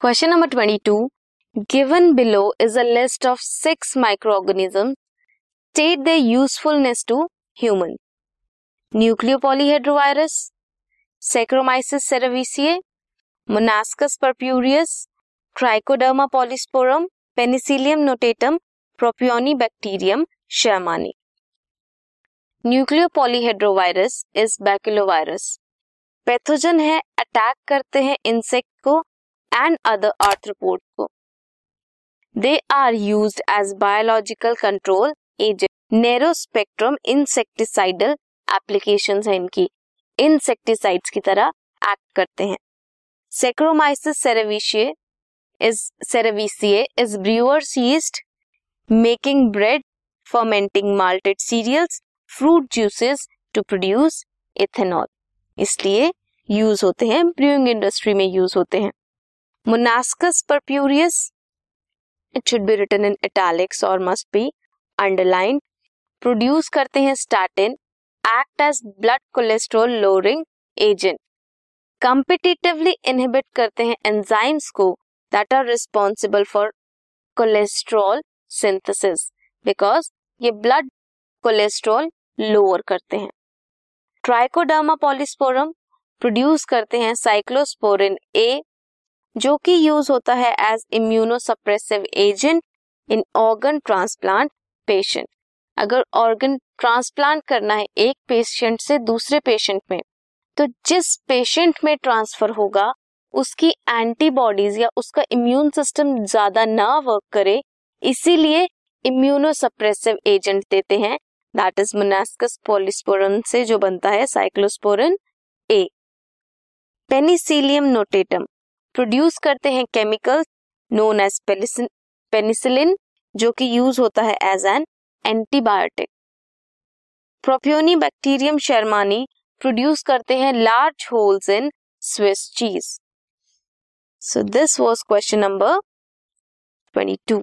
Question number twenty two given below is a list of six microorganism state the usefulness to human nucleopolyhedrovirus Saccharomyces cerevisiae Monascus purpureus Trichoderma polysporum Penicillium notatum Propionibacterium shermanii nucleopolyhedrovirus is baculovirus pathogen है attack करते हैं insect को and other arthropod को। They are use as biological control agent narrow spectrum insecticidal application है इनकी। Insecticides की तरह act करते हैं। Saccharomyces cerevisiae is cerevisiae is brewer's yeast making bread fermenting malted cereals fruit juices to produce ethanol इसलिए use होते हैं brewing industry में यूज़ होते हैं। Monascus purpureus it should be written in italics और मस्ट बी अंडरलाइन प्रोड्यूस करते हैं statin act as blood cholesterol lowering agent competitively inhibit करते हैं एंजाइम्स को that are responsible for cholesterol synthesis because ये ब्लड कोलेस्ट्रॉल लोअर करते हैं. Trichoderma polysporum produce करते हैं साइक्लोस्पोरिन ए जो कि यूज़ होता है as immunosuppressive agent in organ transplant patient अगर ऑर्गन ट्रांसप्लांट करना है एक पेशेंट से दूसरे पेशेंट में तो जिस पेशेंट में ट्रांसफ़र होगा, उसकी एंटीबॉडीज या उसका इम्यून सिस्टम ज़्यादा ना वर्क करे, इसीलिए इम्यूनोसप्रेसिव एजेंट देते हैं। दैट इज़ मोनास्कस पॉलिस्पोरन से जो बनता है cyclosporine A penicillium notatum produce करते हैं केमिकल्स नोन एज पेनिसिलिन, जो कि यूज़ होता है as an antibiotic. Propionibacterium shermanii produce करते हैं large holes in Swiss cheese so this was question number 22